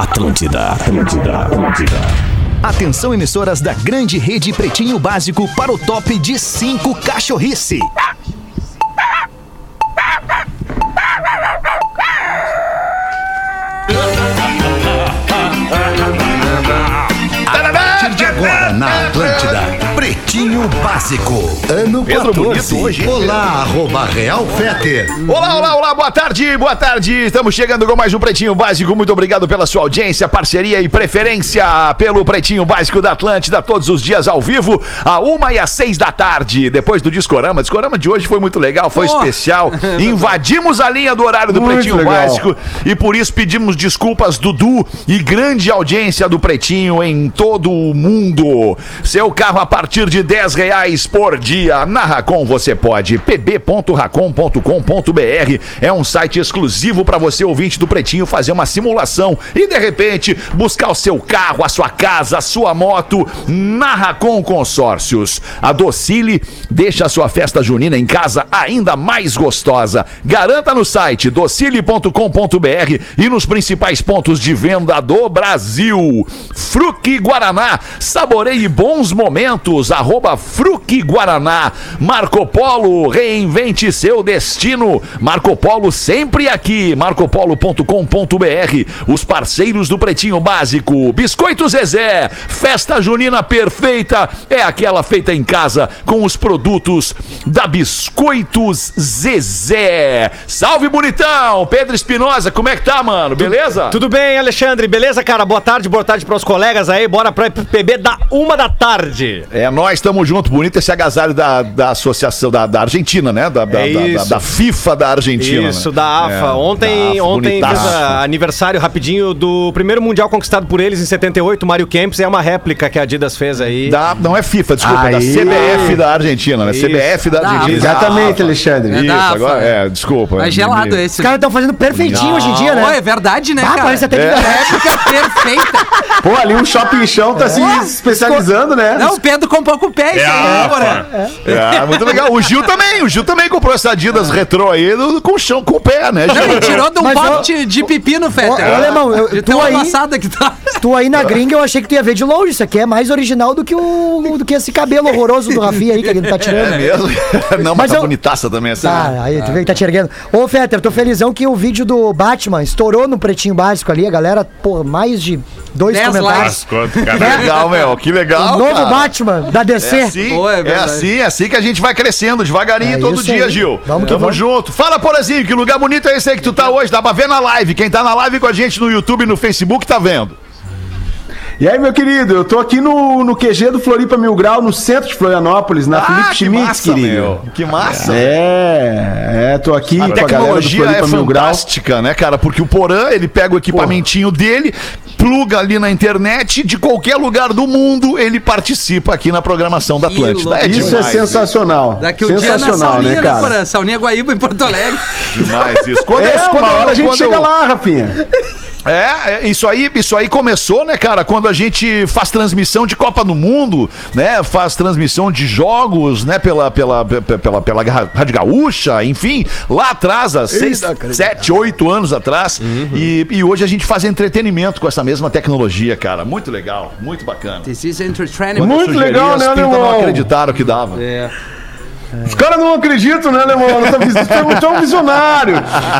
Atlântida, Atlântida, Atlântida. Atenção, emissoras da grande rede Pretinho Básico para o top de 5 cachorrice. A Pretinho Básico, ano Pedro 14. Bonito hoje, hein, Olá, arroba Real Feter. Olá, olá, olá, boa tarde, boa tarde. Estamos chegando com mais um Pretinho Básico. Muito obrigado pela sua audiência, parceria e preferência pelo Pretinho Básico da Atlântida, todos os dias ao vivo, a uma e às seis da tarde, depois do Discorama. Discorama de hoje foi muito legal, foi especial. Invadimos a linha do horário do Muito Pretinho legal. Básico e por isso pedimos desculpas, Dudu, e grande audiência do Pretinho em todo o mundo. Seu carro a partir de 10 reais por dia. Na Racon você pode. pb.racon.com.br é um site exclusivo para você, ouvinte do Pretinho, fazer uma simulação e de repente buscar o seu carro, a sua casa, a sua moto na Racon Consórcios. A Docile deixa a sua festa junina em casa ainda mais gostosa. Garanta no site docile.com.br e nos principais pontos de venda do Brasil. Fruque Guaraná, saboreie bons momentos. Arroba Fruque Guaraná. Marco Polo, reinvente seu destino. Marco Polo sempre aqui. marcopolo.com.br. Os parceiros do Pretinho Básico. Biscoito Zezé. Festa junina perfeita é aquela feita em casa com os produtos da Biscoitos Zezé. Salve bonitão! Pedro Espinosa, como é que tá, mano? Beleza? Tudo bem, Alexandre? Beleza, cara? Boa tarde, boa tarde pros colegas aí. Bora pra PB da uma da tarde. É, nós estamos juntos. Bonito esse agasalho da, da associação da, da Argentina, né? Da, da, É da- da- isso. da FIFA da Argentina. Isso, né? da AFA. É, ontem da AFA, ontem fez a- aniversário rapidinho do primeiro Mundial conquistado por eles em 78, Mário Kempis. É uma réplica que a Adidas fez aí. Da- não é FIFA, desculpa, é da Aí. CBF da Argentina, né? Isso. CBF da Da Argentina. Exatamente, Alexandre. É Isso, agora é, desculpa. Mas gelado Me- esse. Os caras estão fazendo perfeitinho hoje em dia, né? Pô, é verdade, né, Ah, cara? parece até que É. Réplica perfeita. Pô, ali um shopping chão tá se especializando, né? Não, o Pedro comprou com o pé isso aí, né, Porã? É, muito legal. O Gil também, o Gil também comprou essa Adidas retrô aí do- com chão, com o pé, né, Não, ele Gil? tirou de um pote de pipi no Fetter. Ô, ô, alemão, eu- De tu aí- amassada que tá. Tu aí na gringa, eu achei que tu ia ver de longe. Isso aqui é mais original do que, o, do que esse cabelo horroroso do Rafinha aí que ele tá tirando. É mesmo? Não, mas, Mas tá eu- bonitaça também essa. Tá, aí tu vê que tá te erguendo. Ô, Fetter, tô felizão que o vídeo do Batman estourou no pretinho básico ali. A galera, pô, mais de dois Dez comentários. likes. Que legal, meu. Que legal. O novo cara. Batman da DC. É assim, Pô, é é, assim, é assim que a gente vai crescendo, devagarinho, É todo dia, aí. Gil. Vamos que Tamo vamos. junto. Fala, Porazinho, que lugar bonito é esse aí que tu tá hoje? Dá pra ver na live. Quem tá na live com a gente no YouTube e no Facebook tá vendo. E aí, meu querido, eu tô aqui no, no QG do Floripa Mil Grau, no centro de Florianópolis, na Felipe Ah, que Schmitz, massa, querido. meu. Que massa. É, é, tô aqui A com a galera do tecnologia é Floripa Mil Grau. fantástica, né, cara? Porque o Porã, ele pega o equipamentinho dele, pluga ali na internet, de qualquer lugar do mundo, ele participa aqui na programação da Atlântida. É louco. Isso demais, é sensacional. Daqui o dia na sauninha, né, né, cara? Porã? Sauninha Guaíba em Porto Alegre. demais isso. Quando, É, quando- uma hora a gente quando- chega lá, Rafinha. É, é, isso aí, isso aí começou, né, cara, quando a gente faz transmissão de Copa do Mundo, né, faz transmissão de jogos, né, pela, pela, pe- pela, pela, Rádio Gaúcha, enfim, lá atrás, há seis, sete, oito anos atrás, e, e hoje a gente faz entretenimento com essa mesma tecnologia, cara, muito legal, muito bacana. This is entertainment. Muito legal, né, não acreditaram que dava. É. Os caras não acreditam, né, Alemão? Tu é- Tu é um visionário.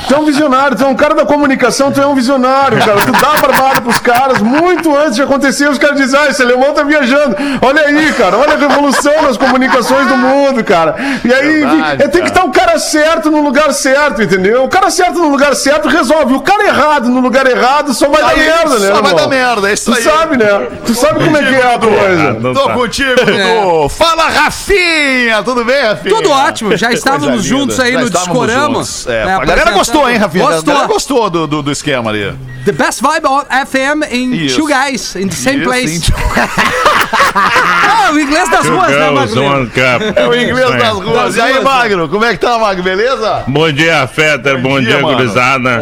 Tu é um visionário. Tu é um cara da comunicação, tu é um visionário, cara. Tu dá barbada pros caras muito antes de acontecer. Os caras dizem, ah, esse alemão tá viajando. Olha aí, cara. Olha a revolução nas comunicações do mundo, cara. E aí Verdade, é, tem que estar o cara certo no lugar certo, entendeu? O cara certo no lugar certo resolve. O cara errado no lugar errado só vai dar Aí, merda, né, só vai dar merda, é isso Tu aí. sabe, né? Tu sabe como é que é a coisa. Tô contigo, Dudu. Fala, Rafinha! Tudo bem, Rafinha? Tudo ótimo, já estávamos juntos aí Já no Discorama. É, né, a galera gostou, hein, Rafinha? A Gostou. galera gostou do, do, do esquema ali. The best vibe on FM in Isso. two guys, in the same Isso, place. Ah, o inglês das ruas, né, Magro? É o inglês das ruas. E aí. Magro? Como é que tá, Magro? Beleza? Bom dia, Fetter. Bom, Bom dia, dia, gurizada.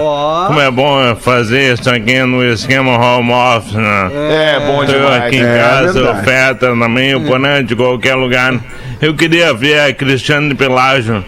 Como é bom fazer isso aqui no esquema home office, né? É, bom Tô demais. aqui em É casa, o verdade. Fetter, também o Ponante, qualquer lugar. Eu queria ver a Cristiane Pelágio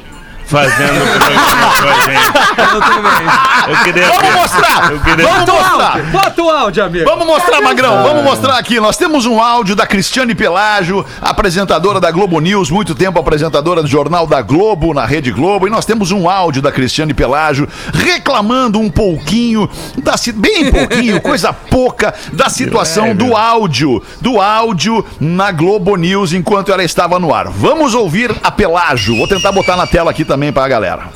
fazendo o programa com a gente. Eu também. Eu queria Vamos ver- mostrar! Eu queria Vamos Bota o mostrar! áudio, bota o áudio, amigo. Vamos mostrar, Magrão, vamos mostrar aqui. Nós temos um áudio da Cristiane Pelágio, apresentadora da Globo News, muito tempo apresentadora do Jornal da Globo, na Rede Globo. E nós temos um áudio da Cristiane Pelágio reclamando um pouquinho, da, bem pouquinho, coisa pouca, da situação do áudio, do áudio na Globo News enquanto ela estava no ar. Vamos ouvir a Pelágio. Vou tentar botar na tela aqui também pra galera.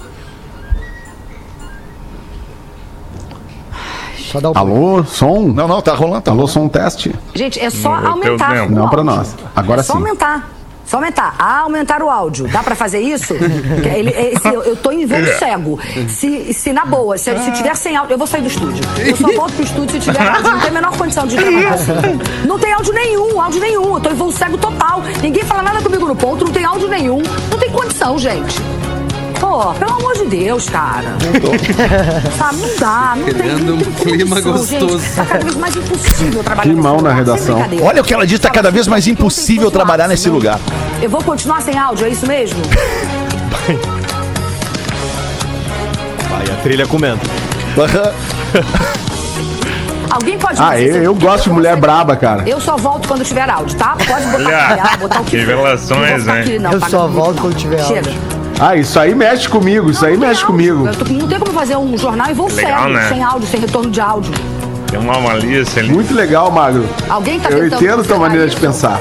Só dá o Alô, som? Não, não, tá rolando, tá Alô, rolando. som teste? Gente, é só Não aumentar. Não pra áudio. nós. Agora é só sim. aumentar. Só aumentar. Ah, aumentar o áudio. Dá pra fazer isso? Ele- esse- eu, tô em voo cego. Se, se na boa, se, se tiver sem áudio, eu vou sair do estúdio. Eu só volto pro estúdio se tiver áudio. Não tem a menor condição de gravar. Não tem áudio nenhum, áudio nenhum. Eu tô em voo cego total. Ninguém fala nada comigo no ponto, não tem áudio nenhum. Não tem condição, gente. Pô, pelo amor de Deus, cara. Sabe, não dá, não tem, Criando tem um clima gostoso. Gente, tá cada vez mais impossível trabalhar Climão nesse na redação. Olha o que ela diz, tá cada vez mais impossível trabalhar nesse lugar. Eu vou continuar sem áudio, é isso mesmo? Aí a trilha comendo. Alguém pode Ah, eu, eu gosto de mulher braba, cara. Eu só volto quando tiver áudio, tá? Pode botar Olha, botar o que revelações, aqui, não, Eu só volto quando tiver Chega. Ah, isso aí mexe comigo, isso aí mexe áudio. comigo. Eu tô- não tem como fazer um jornal e vou Legal, cego, né? sem áudio, sem retorno de áudio. Tem uma malícia ali. Muito legal, Magro. Alguém tá Eu tentando entendo tua consertar maneira de pensar.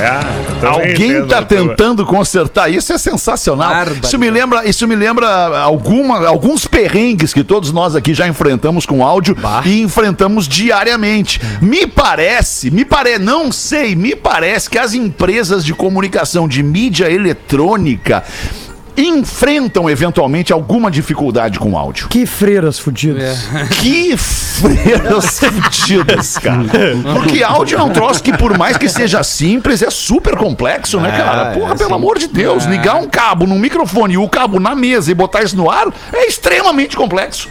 É, também Alguém tá a tua- tentando consertar isso, é sensacional. Bárbaro. Isso me lembra, isso me lembra alguma, alguns perrengues que todos nós aqui já enfrentamos com áudio e enfrentamos diariamente. Me parece, me parece, não sei, me parece que as empresas de comunicação de mídia eletrônica enfrentam eventualmente alguma dificuldade com áudio. Que freiras fudidas. Que freiras fudidas, cara. Porque áudio é um troço que, por mais que seja simples, é super complexo, né, cara? Porra, pelo amor de Deus, ligar um cabo num microfone e o cabo na mesa e botar isso no ar é extremamente complexo.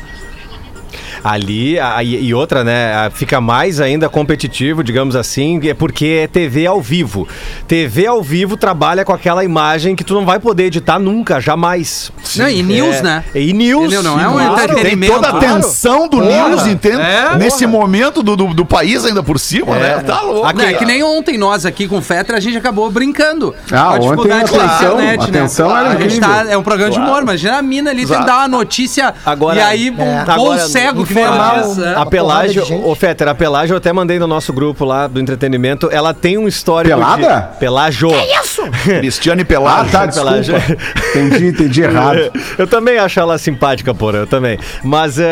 Ali, a- e outra, né? a- Fica mais ainda competitivo, digamos assim, é porque é TV ao vivo. TV ao vivo trabalha com aquela imagem que tu não vai poder editar nunca, jamais. Não, e news, É, né? E news. Entendeu? Não é um claro. Tem entretenimento. toda a tensão do Porra. News, entende? É, Nesse momento do, do, do país ainda por cima, né? Tá louco. Não, é que nem ontem nós aqui com o Fetter, a gente acabou brincando. Ah, Com ontem dificuldade a da tensão- internet, a tensão era A gente tá- é um programa de humor, imagina a mina ali Exato. tendo dar uma notícia Agora- e aí um É. bom Agora, cego informar é. A Pelágio, ô Fetter, a Pelágio eu até mandei no nosso grupo lá do entretenimento. Ela tem um histórico. Pelada? De... Pelágio. Cristiane Ah, Pelágio. tá, desculpa. Pelágio. Entendi, entendi errado. Eu também acho ela simpática, porra, eu também. Mas. é,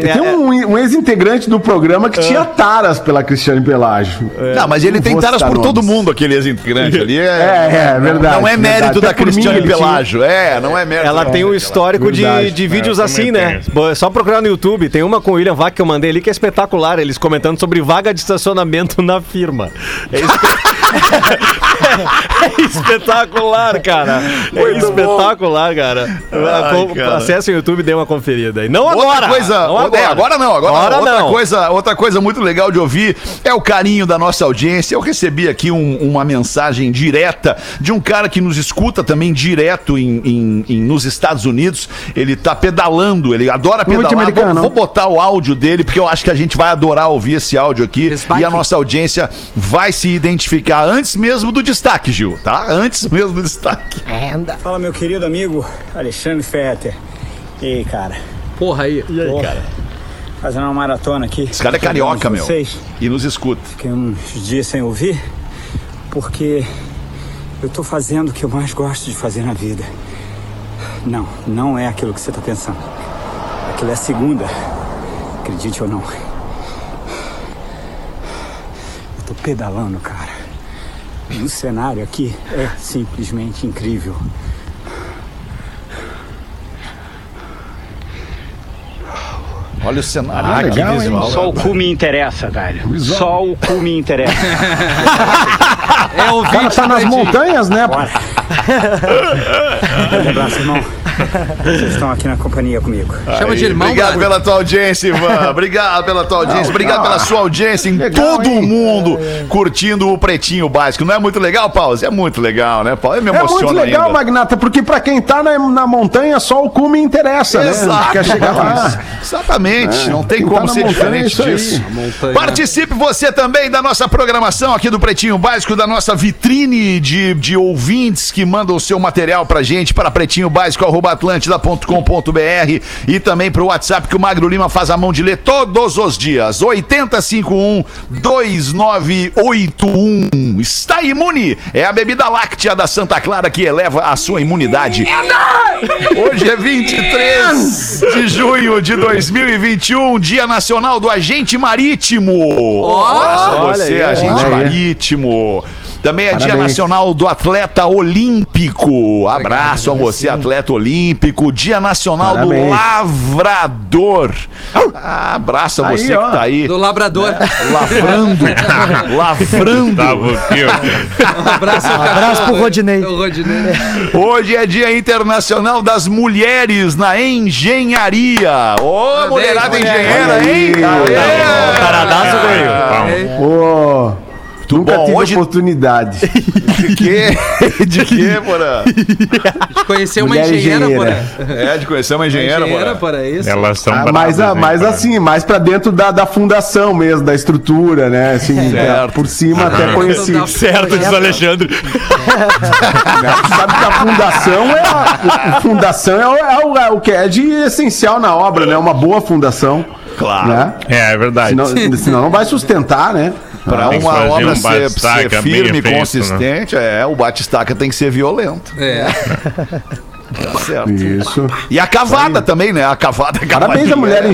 Tem é- um, um ex-integrante do programa que tinha taras pela Cristiane Pelágio. Não, mas ele Não tem taras por todo nomes. mundo, aquele ex-integrante ali. É, é, verdade. Não é verdade. mérito da Até por mim Cristiane Pelágio. É, não é mérito. Ela da tem um Cristiane histórico de, Verdade. de vídeos É, assim, né? É só procurar no YouTube. Tem uma com o William Vac que eu mandei ali que é espetacular. Eles comentando sobre vaga de estacionamento na firma. É, espe- é espetacular, cara. É espetacular, cara. Ai, cara. Acesse o YouTube e dê uma conferida. aí. Não Outra agora. coisa, não outra- é, agora não, agora, Agora outra não. coisa, outra coisa muito legal de ouvir é o carinho da nossa audiência. Eu recebi aqui um- uma mensagem direta de um cara que nos escuta também direto em, em- em- nos Estados Unidos. Ele tá pedalando, ele adora pedalar. Vou, vou botar o áudio dele porque eu acho que a gente vai adorar ouvir esse áudio aqui e a nossa audiência vai se identificar antes mesmo do destaque, Gil, tá? Antes mesmo do destaque. Fala, meu querido amigo Alexandre Fetter. E aí, cara? Porra aí. E aí, cara? Fazendo uma maratona aqui. Esse cara é carioca, meu. Vocês. E nos escuta. Fiquei uns dias sem ouvir, porque eu tô fazendo o que eu mais gosto de fazer na vida. Não, não é aquilo que você tá pensando. Aquilo é a segunda. Acredite ou não. Eu tô pedalando, cara. E o cenário aqui é simplesmente incrível. Olha o cenário. Ah, legal, hein? visual. Só o cu me interessa, velho. Só o cu me interessa. É o O cara tá nas montanhas, né? Bora. Grande abraço, irmão. Vocês estão aqui na companhia comigo. Chama de irmão, Obrigado mano. pela tua audiência, Ivan. Obrigado pela tua audiência. Obrigado pela sua audiência em Legal, todo hein? mundo curtindo o Pretinho Básico. Não é muito legal, Paulo? É muito legal, né, Paulo? Eu me É emociono muito legal, ainda. Magnata, porque pra quem tá na, na montanha, só o cume interessa, né? Exato. Quer chegar lá. Exatamente. É, Não tem quem como tá ser é diferente disso. Participe você também da nossa programação aqui do Pretinho Básico, da nossa vitrine de, de ouvintes que mandam o seu material pra gente para pretinhobásico.atlântida.com.br e também pro WhatsApp que o Magro Lima faz a mão de ler todos os dias. 8051 2981. Está imune. É a bebida láctea da Santa Clara que eleva a sua imunidade. Hoje é 23 de junho de 2021, Dia Nacional do Agente Marítimo. Olha você, aí, agente olha marítimo. Também é Dia Parabéns. Nacional do Atleta Olímpico. Abraço a você, atleta olímpico. Dia Nacional do Parabéns. Lavrador. Ah, abraço a Aí, você ó. que tá aí. Do labrador. Lavrando. Lavrando. Tava o quê? Um abraço, ao Abraço pro Rodinei. O Rodinei. Hoje é Dia Internacional das Mulheres na Engenharia. Ô, Parabéns, mulherada mulher. engenheira, hein? Olha aí. Aê! Nunca bom, tive hoje- oportunidade. De quê? De quê, Porã? Conheceu uma Mulher engenheira, engenheira. porra. É, de conhecer uma engenheira, Engenheira, Porã. porra, isso. Elas são Ah, bravas, mas, ah, hein, mas assim, mais pra dentro da, da fundação mesmo, da estrutura, né? Assim, Certo. por cima até conhecido. Certo, diz o Alexandre. Tu sabe que a fundação é a, a fundação é, o, é o- é o que é de essencial na obra, né? Uma boa fundação. Claro. Né? É, é verdade. Senão, senão não vai sustentar, né? Pra Tem que uma obra um ser, ser firme e feito, né? consistente, é, o bate-estaca tem que ser violento. É. Tá certo. Isso. E a cavada também, né? A cavada. a Parabéns cavadinha, à mulher é.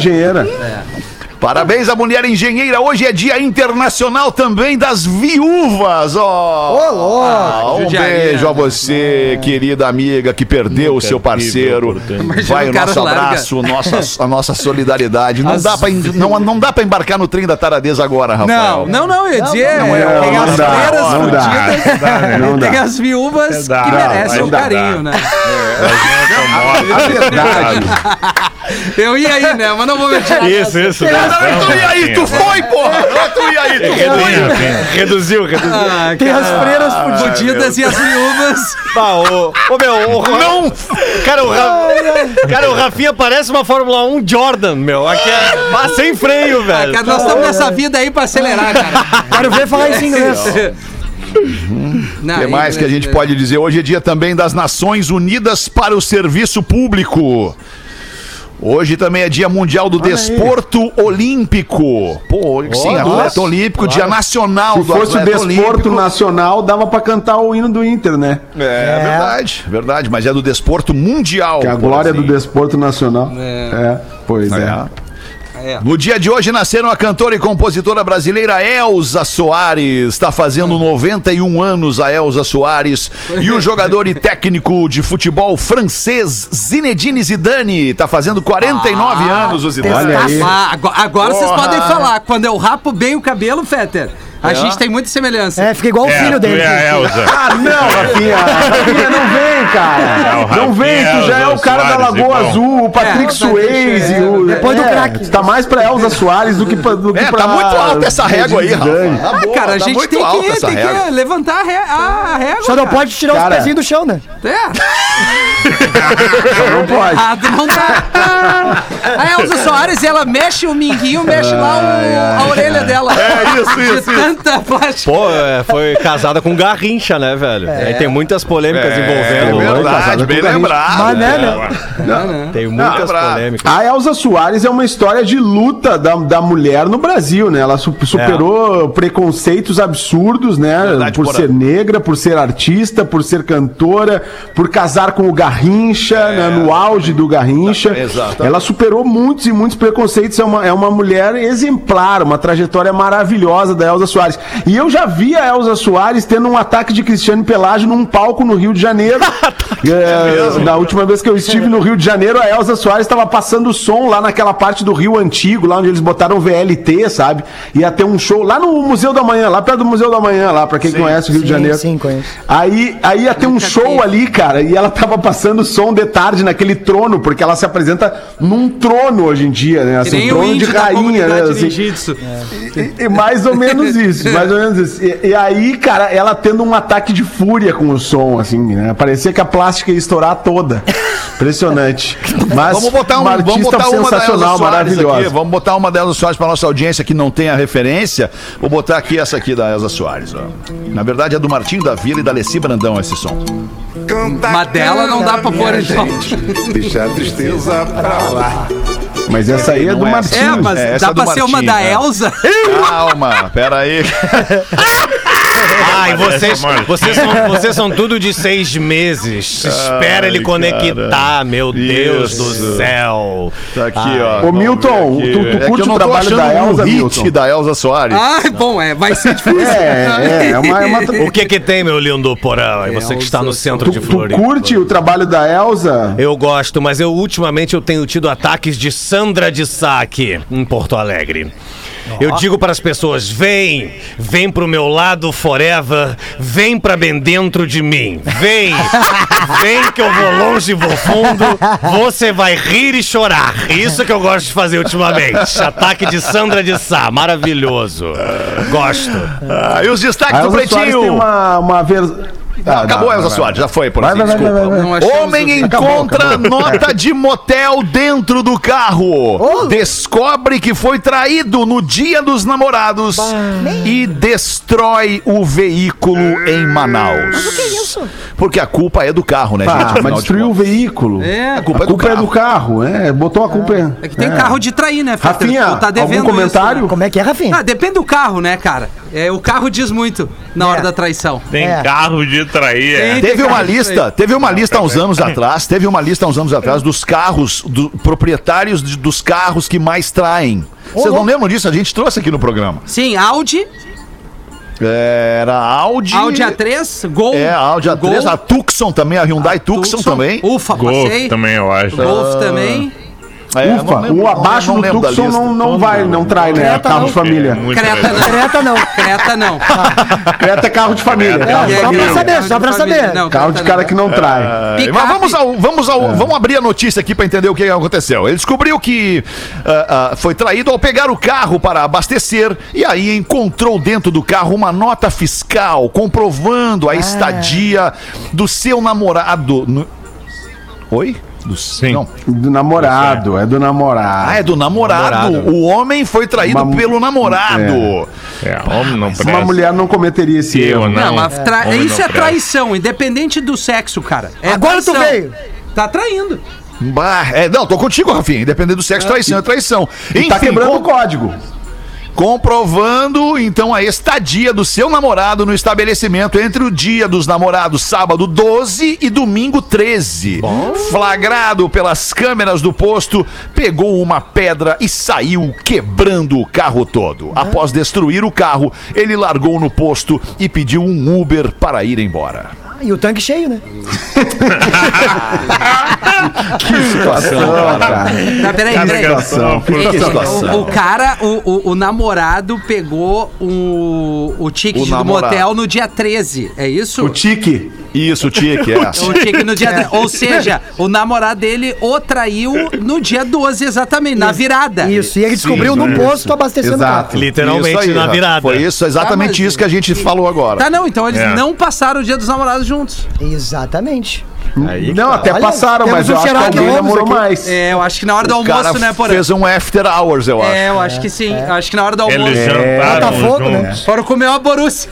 Parabéns à mulher engenheira. Hoje é dia internacional também das viúvas. Ó, Ô, louco. um Judiaria, beijo a né? você, querida amiga, que perdeu o seu parceiro. Vai o o nosso larga. abraço, nossa, a nossa solidariedade. Não As dá, pra, em- não, não dá pra embarcar no trem da taradeza agora, Rafael. Não, não, não, eu ia dizer, não é tem hora, as não dá, freiras não dá. Não tem dá. as viúvas Dá, que merecem não um dá. carinho, né? A verdade. Eu ia aí, né? Mas não vou mentir. Isso, isso. Não, tu ia aí, tu foi, porra! Tu ia aí, tu foi! Reduziu, reduziu. Ah, Tem as freiras fudidas. fudidas e as viúvas. Ah, ô, ô, meu, o, não! Cara o, Ra- cara, o Rafinha parece uma Fórmula 1 Jordan, meu. Aqui é ah, sem freio, velho. Cara, nós estamos nessa vida aí pra acelerar, cara. Quero ver falar isso em inglês. Não, O que mais que a gente pode dizer? Hoje é dia também das Nações Unidas para o Serviço Público. Hoje também é dia mundial do desporto olímpico. Pô, sim, atleta olímpico, dia nacional Se do fosse o atleta desporto olímpico. nacional, dava pra cantar o hino do Inter, né? É, verdade, verdade, mas é do desporto mundial. Que é a glória assim. do desporto nacional. É, pois é. É. É. No dia de hoje nasceram a cantora e compositora brasileira Elza Soares. Está fazendo 91 anos a Elza Soares. E o jogador e técnico de futebol francês Zinedine Zidane. Está fazendo 49 anos o Zidane. Olha aí. Ah, agora agora vocês podem falar. Quando eu rapo bem o cabelo, Fetter, a gente tem muita semelhança. É, fica igual o É, filho dele. e a Elza. Ah, não, Rafinha. Rafinha, não vem, cara. É, Não vem, tu já é o cara da Lagoa. Azul, o Patrick É, Swayze. é, o- depois do é, craque. Tá mais pra Elza Soares do que pra. Do que É, pra tá muito alta essa régua aí. Rafa. Tá Ah, boa, cara, a tá gente tem, que, tem que levantar a, régua. Só não pode tirar Cara. os pezinhos do chão, né? É. Não pode. Ah, não dá. A Elza Soares, ela mexe o minguinho, mexe lá a orelha dela. É isso, isso, isso. Plástica. Pô, é, foi casada com Garrincha, né, velho? Aí tem muitas polêmicas É envolvendo. verdade, casada bem lembrado. Mas né, né? Tem muitas lembrado. polêmicas. A Elza Soares é uma história de luta da, da mulher no Brasil, né? Ela su- superou preconceitos absurdos, né? Verdade, por ser negra, por ser artista, por ser cantora, por casar com o Garrincha, né? no auge do Garrincha. Exatamente. Ela superou muitos e muitos preconceitos. É uma, é uma mulher exemplar, uma trajetória maravilhosa da Elza Soares. Soares. E eu já vi a Elza Soares tendo um ataque de Cristiane Pelagio num palco no Rio de Janeiro. É, na última vez que eu estive no Rio de Janeiro, a Elza Soares estava passando som lá naquela parte do Rio Antigo, lá onde eles botaram VLT, sabe? Ia ter um show lá no Museu da Manhã, lá perto do Museu da Manhã, lá, pra quem conhece o Rio de Janeiro. Sim, conheço. Aí, aí ia ter um show ali, cara, e ela tava passando som de tarde naquele trono, porque ela se apresenta num trono hoje em dia, né? Assim, um trono de rainha, né? Assim, ninjitsu. e, e mais ou menos isso, mais ou menos isso. E, e aí, cara, ela tendo um ataque de fúria com o som, assim, né? Parecia que a plástica ia estourar toda. Impressionante. Mas Vamos botar, um, uma vamos artista botar uma sensacional, maravilhosa. aqui. Vamos botar uma da Elza Soares para nossa audiência que não tem a referência. Vou botar aqui essa aqui da Elza Soares. Ó. Na verdade é do Martinho da Vila e da Leci Brandão esse som. Mas dela não dá pra pôr então. Deixa a tristeza pra lá. Mas essa aí é do é Martins. É, mas É, essa dá é do pra ser uma Martim, da é. Elza. Calma, pera aí. Ai, vocês, Mano. vocês, são, vocês são tudo de seis meses. Espera ele conectar, meu Deus Isso. do céu. Tá aqui, ó. Ô, Milton, tu- tu É curte o trabalho da um Elza, hit Milton? da Elza Soares. Ah, bom, é, vai ser difícil. É, é, é uma, é uma... O que que tem, meu lindo porão? E você que está no centro Tu, de tu Floripa. curte o trabalho da Elza? Eu gosto, mas eu ultimamente eu tenho tido ataques de Sandra de Sá aqui em Porto Alegre. Eu digo para as pessoas: vem, vem pro meu lado forever, vem pra bem dentro de mim, vem, vem que eu vou longe e vou fundo, você vai rir e chorar. Isso que eu gosto de fazer ultimamente. Ataque de Sandra de Sá, maravilhoso. Gosto. Ah, e os destaques A do Elza Soares tem Pretinho. uma, uma versão... Acabou a Elza Soares, já foi, por Vai, assim, vai, vai, desculpa. vai, vai. Achamos Homem encontra nota de motel dentro do carro. Descobre que foi traído no dia dos namorados e destrói o veículo em Manaus. Mas o que é isso? Porque a culpa é do carro, né, gente? Ah, Afinal mas de destruiu o veículo. É, A culpa, A culpa é do carro, é. Botou a culpa. é que tem carro de trair, né, Fetter? Rafinha, tá devendo algum comentário? isso, né? Como é que é, Rafinha? Ah, depende do carro, né, cara? É, o carro diz muito na hora É. da traição. Tem É. carro de trair. é. Teve uma lista, teve uma lista há uns anos atrás, teve uma lista há uns anos atrás dos carros, do, proprietários de- dos carros que mais traem. Vocês não lembram disso? A gente trouxe aqui no programa. Sim, Audi, Era Audi. Audi A3, Gol. É, a Audi A3, Gol, a Tucson também, a Hyundai Tucson, também. Ufa, Golf passei. também, eu acho. Golf também. É, não Ufa, lembro- o abaixo não do lembro da Tucson não, não vai, não trai, né? Creta carro não. de família. É Creta não. Creta não. Creta não. Creta é carro de família. De Só pra saber, só pra saber. Não, Carro de cara não. que não trai. É, Picape. mas vamos ao, vamos ao, vamos abrir a notícia aqui para entender o que aconteceu. Ele descobriu que ah, ah, foi traído ao pegar o carro para abastecer e aí encontrou dentro do carro uma nota fiscal comprovando a estadia do seu namorado. no- Oi? Do... Sim. Não. Do namorado, é do namorado. Ah, é do namorado. Namorado. O homem foi traído Uma- pelo namorado. É, homem não presta. Uma mulher não cometeria esse Eu erro. não. Não, mas tra- Homem isso não é presta. traição, independente do sexo, cara. É Agora tu traição. veio. Tá traindo. Bah, é, não, tô contigo, Rafinha. Dependendo do sexo, traição é traição. E tá Enfim, quebrando com- o código. Comprovando então a estadia do seu namorado no estabelecimento entre o dia dos namorados, sábado 12 e domingo 13. Flagrado pelas câmeras do posto, pegou uma pedra e saiu quebrando o carro todo. Após destruir o carro, ele largou no posto e pediu um Uber para ir embora. E o tanque cheio, né? Que situação, cara. Tá, peraí, peraí. situação, Que Ele- situação. O, o cara, o, o- o namorado pegou o, o ticket O do namorado. motel no dia 13, é isso? O tique. Isso, Tique, é. O ticket no dia 13. Ou seja, o namorado dele o traiu no dia 12, exatamente, na virada. Isso, e ele descobriu no isso. posto abastecendo o carro. Exato. Literalmente Isso aí, na virada. Foi isso, exatamente Tá, mas- isso que a gente falou agora. Tá, não, então eles É. não passaram o dia dos namorados juntos. Exatamente. Não, até Olha, passaram, mas eu acho que alguém namorou aqui. mais. É, eu acho que na hora do O cara almoço, né, Porã? fez um after hours, eu acho. É, eu acho que sim. Eu acho que na hora do almoço. Eles É. jantaram Botafogo, né? juntos. Foram comer uma Borussia.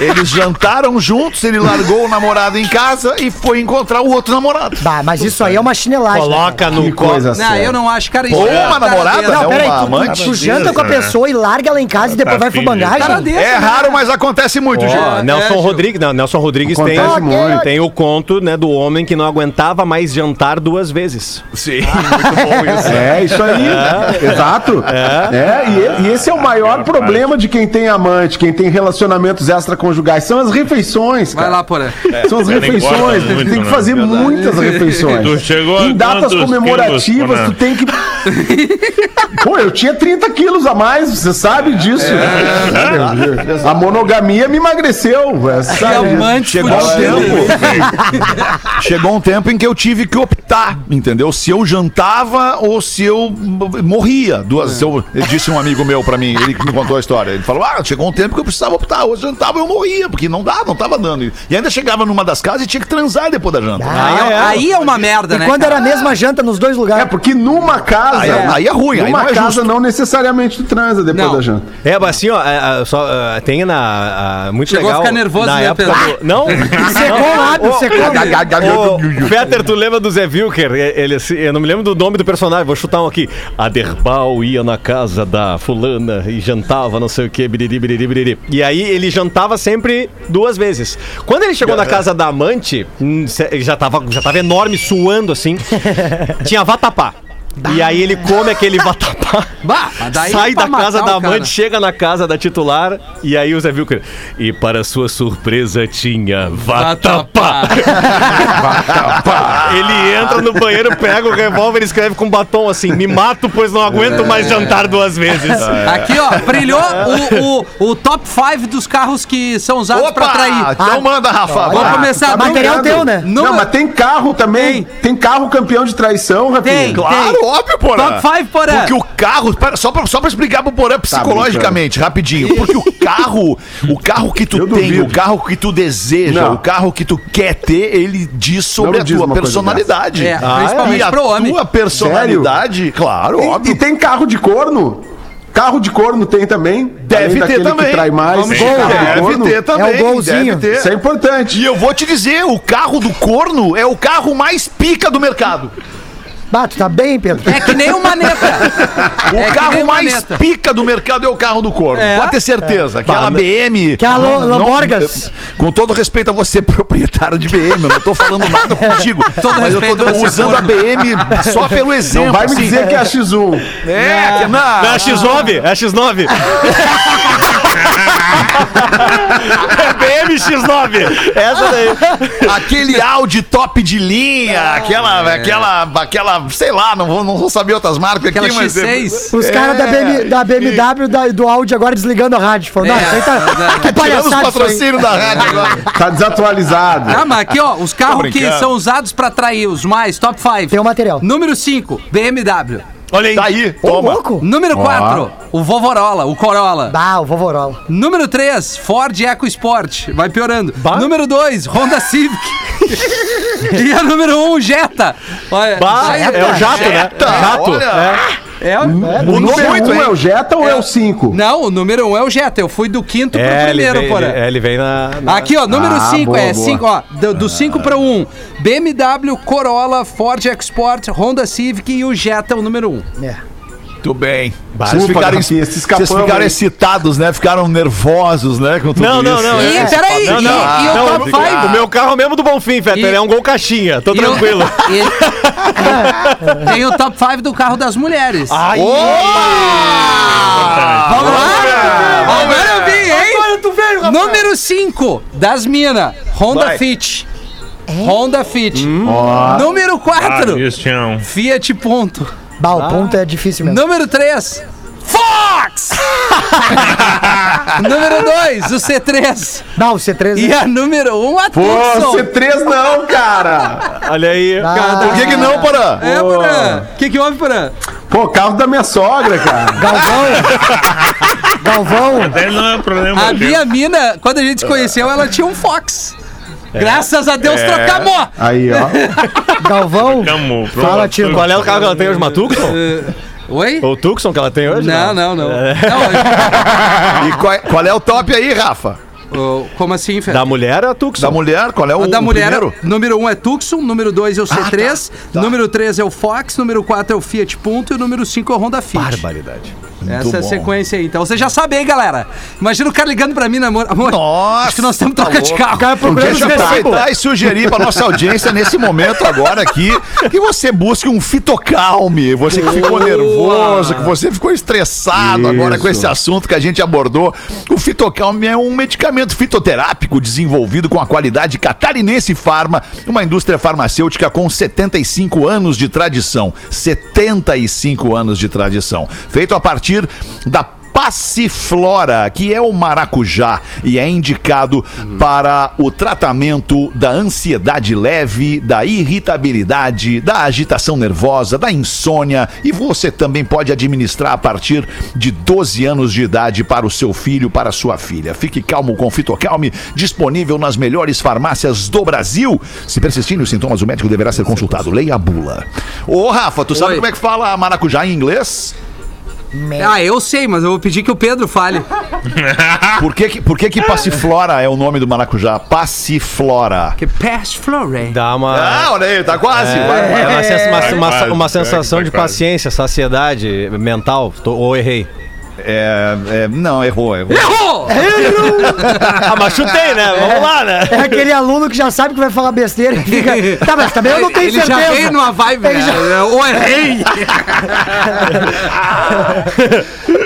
Eles jantaram juntos, ele largou o namorado em casa e foi encontrar o outro namorado. Bah, mas isso aí é uma chinelagem. né, Coloca no Que coisa Não, eu não acho, cara. Ou isso é uma namorada, dele. né? Não, peraí, uma tu, amante tu janta com a né? pessoa e larga ela em casa e depois vai pro Tá bangagem. Cara desse, É né? raro, mas acontece muito, Ó, gente. Nelson Gil. Rodrigues, não, Nelson Rodrigues tem, muito. tem o conto, né, do homem que não aguentava mais jantar duas vezes. Sim, muito bom isso. É, isso aí. Exato. É, e, e esse é o maior problema de quem tem amante, quem tem relacionamentos extraconjugais. São as refeições, Vai cara. lá, porra. São as É, refeições. gosta Tu muito, tem que né? fazer Verdade. muitas refeições. Tu chegou em datas comemorativas, quilos, tu tem que. Pô, eu tinha 30 quilos a mais, você sabe disso. É, a monogamia me emagreceu. é, amante Chegou um tempo. Chegou um tempo em que eu tive que optar, entendeu? Se eu jantava ou se eu morria. Duas, se eu, disse um amigo meu pra mim, ele que me contou a história. Ele falou: Ah, chegou um tempo que eu precisava optar. Ou eu jantava ou eu morria, porque não dava, não tava dando. E ainda chegava numa das casas e tinha que transar depois da janta. Aí, é- aí é uma merda, E né? quando cara? era a mesma janta nos dois É, lugares. porque numa casa. Aí é- aí é ruim, aí Numa não é casa justo. não necessariamente tu transa depois Não. da janta. É, mas assim, ó, é, é, só, é, tem na. a- muito Chegou a legal. ficar nervoso, na né, época Pedro? do, Não? Secou o lábio, secou Peter, tu lembra do Zé Wilker? Ele, assim, eu não me lembro do nome do personagem, vou chutar um aqui. Aderbal ia na casa da fulana e jantava, não sei o que, biriri, biriri, biriri. E aí ele jantava sempre duas vezes. Quando ele chegou na casa da amante, hum, já tava, já tava enorme, suando assim, tinha vatapá. E aí ele come aquele vatapá, Bah, sai pra da casa da amante, chega na casa da titular, e aí o Zé Wilker. E para sua surpresa tinha vatapá. Ele entra no banheiro, pega o revólver e escreve com batom assim: Me mato, pois não aguento mais jantar duas vezes. Aqui, ó, brilhou o, o, o top 5 dos carros que são usados pra atrair. Então manda, Rafa. Vamos começar. material número- teu, né? número- Não, mas tem carro também. Tem, carro campeão de traição, Rafinha. Tem. Claro, óbvio, Porã. Top 5, Porã. Porque o carro, só pra, só pra explicar pro Porã psicologicamente, rapidinho. Porque o carro, o carro que tu Eu tem, duvido. o carro que tu deseja, Não. o carro que tu quer ter, ele diz sobre Não a diz tua uma coisa personalidade. É, principalmente e a pro homem. tua personalidade, claro, E, e óbvio. tem carro de corno. Carro de corno tem também. Deve ter daquele também. Que trai mais. Vamos tem ver. carro de Deve corno. ter também. É o golzinho. deve ter. Isso é importante. E eu vou te dizer, o carro do corno é o carro mais pica do mercado. Bah, tu tá bem, Pedro? É que nem o maneta. O É carro mais Maneta. pica do mercado é o carro do corno. É. Pode ter certeza. Aquela BM. Que é a Lo- Não- Lamborgas. com todo respeito a você, proprietário de BM, eu não tô falando nada contigo. Todo mas eu tô dando- usando a BM só pelo exemplo. Não vai me assim. dizer que é a X1. É, que não. Não, é a X9, é a X9. É BM X9. Essa daí. Aquele Audi top de linha, aquela, aquela, aquela, sei lá, não vou, não vou saber outras marcas Aquela aqui, mas. X6. Os caras da, BM, da BMW da- do Audi agora desligando a rádio. Falando, É, isso aí tá. é, Que palhaçada patrocínios da rádio agora. Tá desatualizado. Ah, mas aqui, ó, os carros que são usados pra atrair os mais, top 5. Tem o material. Número 5, BMW. Olha aí. Tá aí, Ô, toma. louco. Número 4, o Vovorola, o Corolla. Bah, o Vovorola. Número 3, Ford EcoSport. Vai piorando. Número 2, Honda Civic. e a número 1, um, Jetta. Olha, Bah, aí, é o jato, né? Jetta, Jato. olha. é. É, O número muito, um hein? é o Jetta ou é, o 5? Não, o número 1 um é o Jetta. Eu fui do quinto pro É, ele primeiro, vem, porra. ele, é, ele vem na, na- Aqui, ó, número Ah, 5 boa, é boa. 5, ó, do 5 para o 1. BMW, Corolla, Ford EcoSport, Honda Civic e o Jetta, o número 1. Um. É. Muito bem. Vocês ficaram, vocês ficaram excitados, né? Ficaram nervosos, né? Com tudo Não, não, isso. não. E, é- peraí, Não, e- não. e o Não, top o- 5? O meu carro é mesmo do Bonfim, Fetter. E- Ele é um gol caixinha. Tô E tranquilo. e- Tem o top 5 do carro das mulheres. Ai, Vamos lá? Agora eu vi, hein? Agora tu veio, rapaz. Número 5 das mina, Honda Vai. Fit. Honda Fit. Número 4, Ah. Fiat Punto. Bah, o ponto é difícil mesmo. Número 3, Fox! número 2, o C3. Não, o C3 E a número 1, um, a Pô, Tucson. C3 não, cara. olha aí. Ah, Por que, que não, Porã? É, Porã. O que, que houve, Porã? Pô, carro da minha sogra, cara. Galvão. Galvão. Até não é problema. A minha mina, quando a gente se conheceu, ela tinha um Fox. Graças a Deus trocamos! Aí, ó. Galvão. Camou, Fala, tio. Qual é o carro que ela tem hoje? Uma Tucson? Oi? Ou Tucson que ela tem hoje? Não, não, não. É. Não, E qual, qual é o top aí, Rafa? Como assim, Fê? Da mulher é a Tucson. Da mulher, qual é o da mulher, primeiro? número 1 um é Tucson, número 2 é o C3, tá. número 3 é o Fox, número 4 é o Fiat Punto e o número 5 é o Honda Fit. Barbaridade. Essa é a sequência aí. Então você já sabe aí, galera. Imagina o cara ligando pra mim, né, amor? Amor, Nossa, acho que nós temos que tá trocar de carro. Cara, os Deixa eu aproveitar e sugerir para nossa audiência nesse momento agora aqui que você busque um fitocalme. Você que ficou nervoso, que você ficou estressado agora com esse assunto que a gente abordou. O fitocalme é um medicamento fitoterápico desenvolvido com a qualidade catarinense Farma, uma indústria farmacêutica com 75 anos de tradição. 75 anos de tradição. Feito a partir da Passiflora, que é o maracujá e é indicado para o tratamento da ansiedade leve, da irritabilidade, da agitação nervosa, da insônia e você também pode administrar a partir de 12 anos de idade para o seu filho, para a sua filha. Fique calmo com Fitocalme, disponível nas melhores farmácias do Brasil. Se persistirem os sintomas, o médico deverá ser consultado. Leia a bula. Ô, Rafa, tu sabe Oi. como é que fala maracujá em inglês? Ah, eu sei, mas eu vou pedir que o Pedro fale. Por que, que- por que, que Passiflora é o nome do maracujá? Passiflora. Que Past Flore. Dá uma. Ah, olha aí, tá quase. vai, vai. É uma, sens- uma- sensação de paciência, saciedade mental. Tô- ou errei? É, é, não, errou, errou. Errou! Ah, mas chutei, né? Vamos lá, né? É aquele aluno que já sabe que vai falar besteira e fica. Tá, mas também eu não tenho Ele certeza. já veio numa vibe, Ele né? já- Ou errei!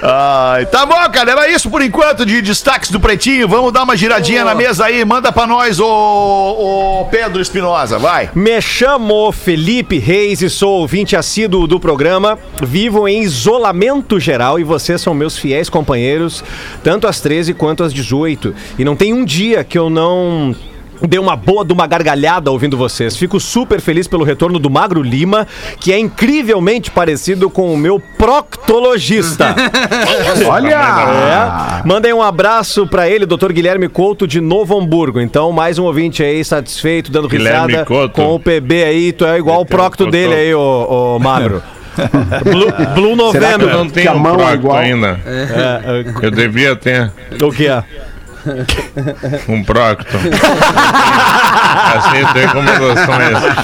Ai, tá bom, cara. Era isso por enquanto de destaques do Pretinho. Vamos dar uma giradinha na mesa aí. Manda pra nós, ô, ô Pedro Espinosa, vai. Me chamo Felipe Reis e sou ouvinte assíduo do programa. Vivo em isolamento geral e vocês são meus fiéis companheiros, tanto às 13 quanto às 18. E não tem um dia que eu não. Dei uma boa de uma gargalhada ouvindo vocês. Fico super feliz pelo retorno do Magro Lima, que é incrivelmente parecido com o meu proctologista. Olha! É. Mandem um abraço pra ele, Dr. Guilherme Couto de Novo Hamburgo. Então, mais um ouvinte aí satisfeito, dando Guilherme risada Couto. com o PB aí. Tu é igual o procto dele aí, ô, ô Magro. Blue, Blue November. não Que tenho a mão é igual. ainda. É, Eu devia ter é, o que é? Um procto. assim eu tenho recomendações.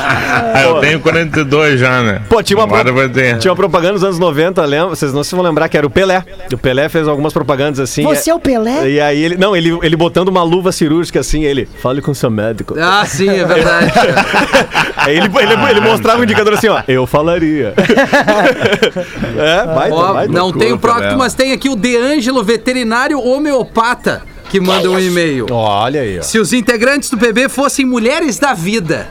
Ah, eu tenho 42 já, né? Pô, tinha uma, pro- tinha uma propaganda nos anos 90, lembra? Vocês não se vão lembrar que era o Pelé. O Pelé fez algumas propagandas assim. Você é o Pelé? E aí ele. Não, ele, ele botando uma luva cirúrgica assim, ele. Fale com seu médico. Ah, sim, é verdade. Aí ele, ele, ele mostrava um indicador assim, ó. Eu falaria. é, Ó, vai. não tem o Procto, Pelé. mas tem aqui o De Ângelo, veterinário homeopata, que manda um e-mail. Olha aí, ó. Se os integrantes do PB fossem mulheres da vida.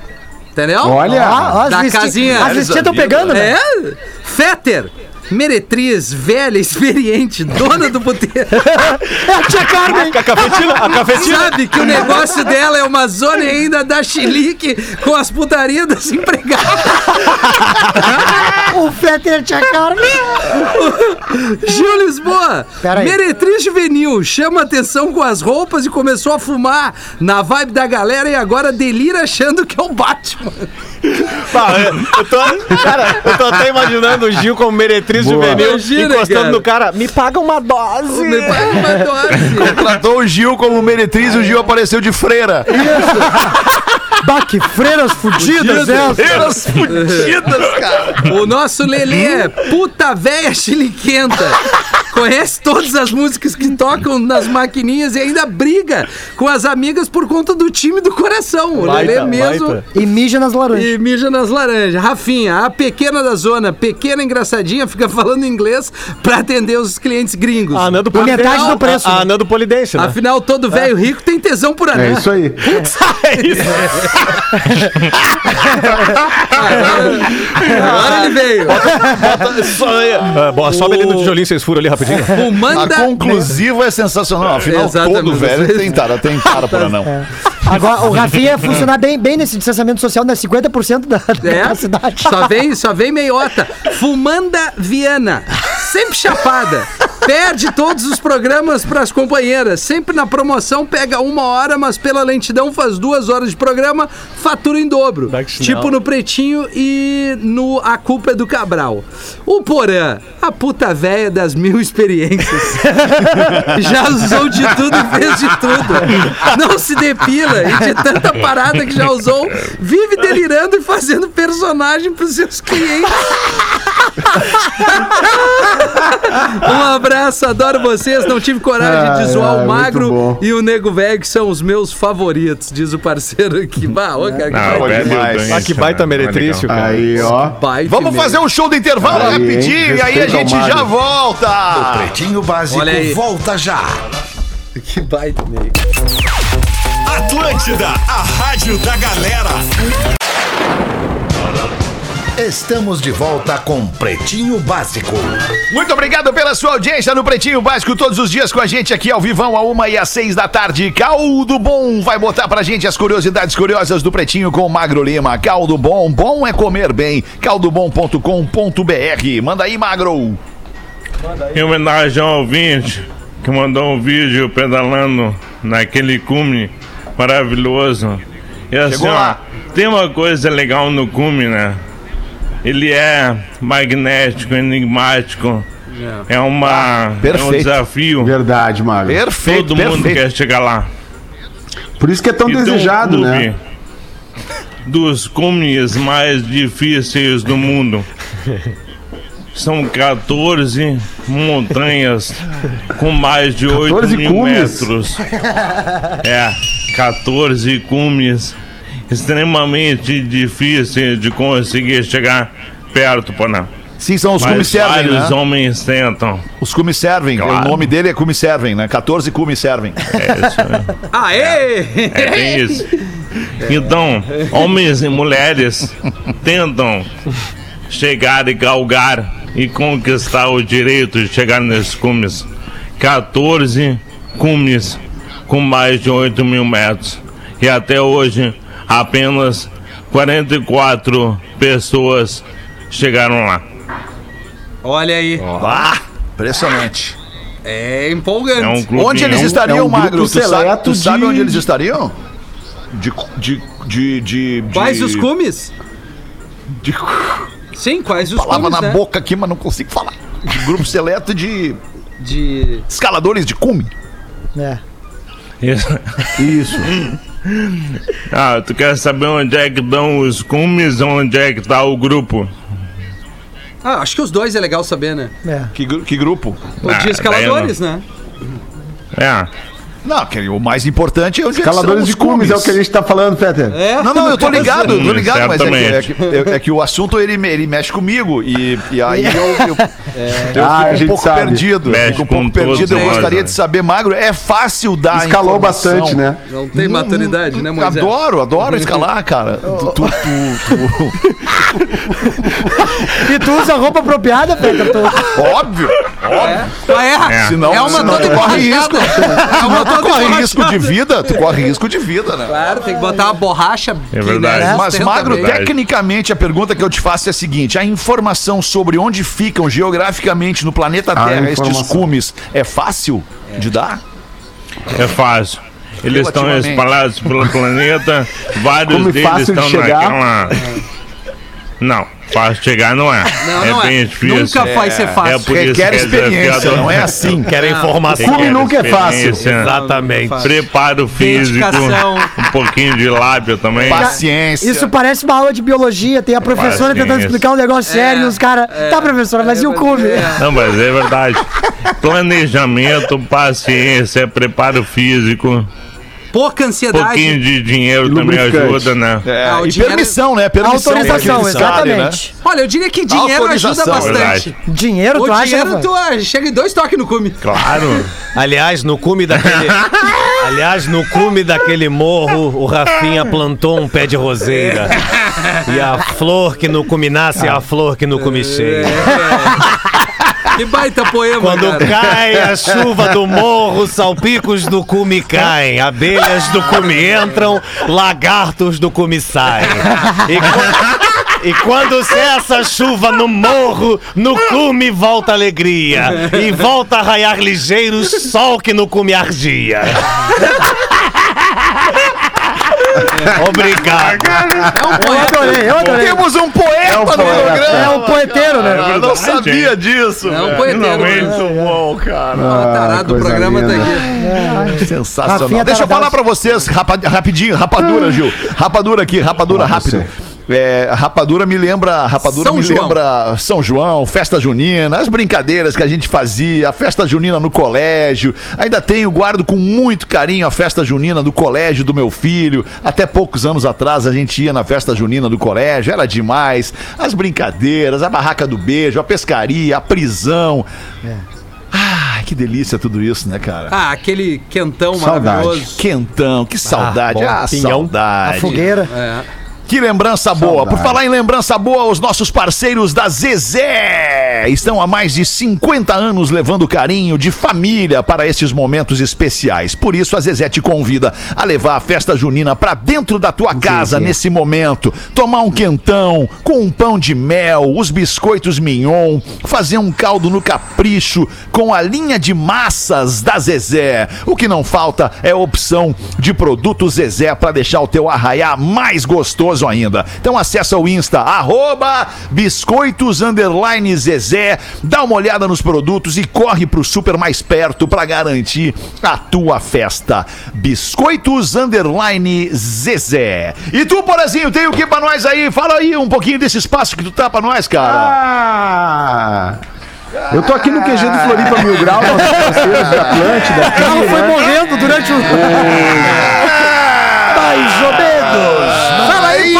Entendeu? Olha! Ah, as Da listinhas- casinha. As listinhas estão pegando, né? É? Fetter. Meretriz, velha, experiente, dona do puteiro. É a tia Carmen. A cafetina, a cafetina. Sabe que o negócio dela é uma zona e ainda dá chilique com as putarias das empregadas. O Fetter é a tia Carmen. Gil Lisboa, meretriz juvenil, chama atenção com as roupas e começou a fumar na vibe da galera e agora delira achando que é o Batman. Eu, tô, cara, eu tô até imaginando o Gil como meretriz Boa. juvenil Imagina, encostando cara. no cara. Me paga uma dose. Me vai uma dose. Tratou o Gil como meretriz e o Gil apareceu de freira. Bah, que freiras fudidas essa. Freiras fudidas, cara. O nosso Lelê é puta véia chiliquenta. Conhece todas as músicas que tocam nas maquininhas e ainda briga com as amigas por conta do time do coração. O Lelê mesmo. baita. E mija nas laranjas. E mija nas laranjas. Rafinha, a pequena da zona, pequena engraçadinha, fica falando inglês pra atender os clientes gringos. A Anã do Por metade Afinal, do preço, A, a né? Anã do Polidense, né? Afinal, todo velho rico tem tesão por anã. É isso aí. É isso. Agora ele veio. Só- é, bom, sobe ali no tijolinho seis furos ali rapidinho. A Fumanda. conclusiva é sensacional. Afinal, Exatamente. todo velho tem tara, tem tara para não. Agora, o Rafinha ia funcionar bem, bem nesse distanciamento social, né? 50% da, da É, cidade. só vem, só vem meiota. Fumanda Viana, sempre chapada. Perde todos os programas pras companheiras. Sempre na promoção pega uma hora, mas pela lentidão faz duas horas de programa, fatura em dobro. Tipo no Pretinho e no A Culpa é do Cabral. O Porã, a puta véia das mil experiências. já usou de tudo e fez de tudo. Não se depila e de tanta parada que já usou, vive delirando e fazendo personagem pros seus clientes. Um abraço, adoro vocês. Não tive coragem de zoar ai, o magro e o nego velho, que são os meus favoritos, diz o parceiro aqui. Bah, ô, cara, que Não, demais. Daniel, Ah, que baita meretrício, cara. Aí, ó. baita Vamos mesmo. fazer um show do intervalo Aí, hein? rapidinho e aí a o gente já volta. Pretinho Básico volta já. Que baita meio. Atlântida, a rádio da galera. Estamos de volta com Pretinho Básico. Muito obrigado pela sua audiência no Pretinho Básico, todos os dias com a gente aqui ao vivão, a uma e às seis da tarde. Caldo Bom vai botar pra gente as curiosidades curiosas do Pretinho com o Magro Lima. Caldo Bom, bom é comer bem. caldobom.com.br. Manda aí, Magro. Em homenagem ao ouvinte que mandou um vídeo pedalando naquele cume maravilhoso. E assim, Chegou ó, lá. tem uma coisa legal no cume, né? Ele é magnético, enigmático. É, uma, é um desafio. Verdade, Magro. Perfeito, Todo mundo perfeito. quer chegar lá. Por isso que é tão E tem um desejado, clube né? Dos cumes mais difíceis do mundo. São 14 montanhas com mais de 8 14 mil cumes? metros. É, 14 cumes extremamente difíceis de conseguir chegar perto, Panã. Sim, são os cumes Mas servem, vários né? homens tentam. Os cumes servem. Claro. O nome dele é cumes servem, né? 14 cumes servem. É isso aí. Aê! É bem isso. Então, homens e mulheres tentam chegar e galgar e conquistar o direito de chegar nesses cumes. 14 cumes com mais de 8 mil metros. E até hoje, apenas 44 pessoas chegaram lá. Olha aí. Ah, impressionante. É empolgante. É um clube. Onde eles é um- estariam, é um grupo Magro? Tu, sabe, seleto tu sabe de- onde eles estariam? De. de, de, de, Quais de- os cumes? De, Sim, quais os palavra cumes, na né? boca aqui, mas não consigo falar. De grupo seleto de De... escaladores de cume. É. Isso. Isso. Ah, tu quer saber onde é que estão os cumes, onde é que tá o grupo? Ah, acho que os dois é legal saber, né? É. Que, gru- que grupo? O Ah, escaladores, né? É. Não, que o mais importante é onde Escaladores estão de cumes, é o que a gente tá falando, Peter. É. Não, não, eu tô ligado, eu tô ligado, mas é que, é, que, é- é que o assunto ele, ele mexe comigo e, e aí eu, eu, eu Ah, fico um pouco sabe. perdido. Mexe Fico um pouco perdido. Eu nós, gostaria né? de saber, Magro, é fácil dar Escalou informação. bastante, né? Não tem maturidade, né, Moisés? Adoro, adoro escalar, cara. Tu, tu, tu- E tu usa roupa apropriada? Tu... tu- óbvio, Ah, é? É. senão, É uma senão toda corre risco. É uma tu corre risco de vida, tu corre risco de vida, né? Claro, tem que botar uma borracha. que, verdade. né, Mas, sustenta Magro. Verdade. tecnicamente a pergunta que eu te faço é a seguinte: a informação sobre onde ficam geograficamente no planeta Terra estes cumes é fácil de dar? É fácil. Eles estão espalhados pelo planeta, vários Como deles fácil de estão chegar? naquela. Não, fácil chegar não é. Não, é não bem é. difícil. Nunca vai ser É fácil. por isso Requer que é experiência, não é assim. Quero informação. Cume Requer nunca é fácil. Exatamente. Preparo físico, um pouquinho de lábio também. Paciência. Isso parece uma aula de biologia. Tem a professora Paciência. tentando explicar um negócio sério e os caras. Tá, professora, mas e o cume? Não, mas é verdade. Planejamento, paciência, preparo físico, Pouca um ansiedade. pouquinho de dinheiro também ajuda, né? É, Ah, e dinheiro- permissão, né? Permissão. Autorização, gente sabe, né? exatamente. Olha, eu diria que dinheiro ajuda bastante. Verdade. Dinheiro, O tu acha? dinheiro, tu chega em dois toques no cume. Claro. Aliás, no cume daquele. Aliás, no cume daquele morro, o Rafinha plantou um pé de roseira. E a flor que no cume nasce é a flor que no cume cheia. Que baita poema, Quando cara. cai a chuva do morro, salpicos do cume caem, abelhas do cume entram, lagartos do cume saem. E, E quando cessa a chuva no morro, no cume volta alegria. E volta a raiar ligeiro o sol que no cume ardia. Obrigado. Eu adorei, eu adorei. Temos um poeta no programa. É um poeteiro, né? Eu não sabia disso. É um poeteiro. Muito né? bom, cara. O tarado do coisa programa tá linda. aqui. Sensacional. Rafinha Deixa eu falar pra vocês rapa- rapidinho, rapadura, Gil. Rapadura aqui, rapadura Fala rápido. É, rapadura me lembra, rapadura São me João. lembra São João, festa junina, as brincadeiras que a gente fazia, a festa junina no colégio. Ainda tenho, guardo com muito carinho a festa junina do colégio do meu filho. Até poucos anos atrás a gente ia na festa junina do colégio, era demais. As brincadeiras, a barraca do beijo, a pescaria, a prisão. Ah, que delícia tudo isso, né, cara? Ah, aquele quentão Saudade. maravilhoso. Quentão, que saudade. bom. Ah, Pinhão. saudade. A fogueira. É. Que lembrança boa. Por Saudade. falar em lembrança boa, os nossos parceiros da Zezé estão há mais de 50 anos levando carinho de família para esses momentos especiais. Por isso a Zezé te convida a levar a festa junina para dentro da tua casa nesse momento, tomar um quentão com um pão de mel, os biscoitos mignon, fazer um caldo no capricho com a linha de massas da Zezé. O que não falta é a opção de produtos Zezé para deixar o teu arraiá mais gostoso ainda. Então acessa o Insta, arroba biscoitos underline Zezé, dá uma olhada nos produtos e corre pro super mais perto para garantir a tua festa. Biscoitos underline Zezé. E tu, Porazinho, tem o que pra nós aí? Fala aí um pouquinho desse espaço que tu tá pra nós, cara. Ah! Eu tô aqui no QG do Floripa Mil Grau, nossos parceiros da Atlântida. O carro foi né? morrendo durante o. Mais ou menos. Fala aí,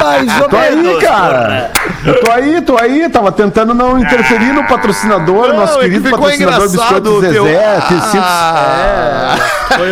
Mais ou Tô aí, cara. Eu tô aí, tô aí. Tava tentando não interferir no patrocinador, Não, nosso é que querido patrocinador Biscoito teu- Zezé. Te sinto, Ah.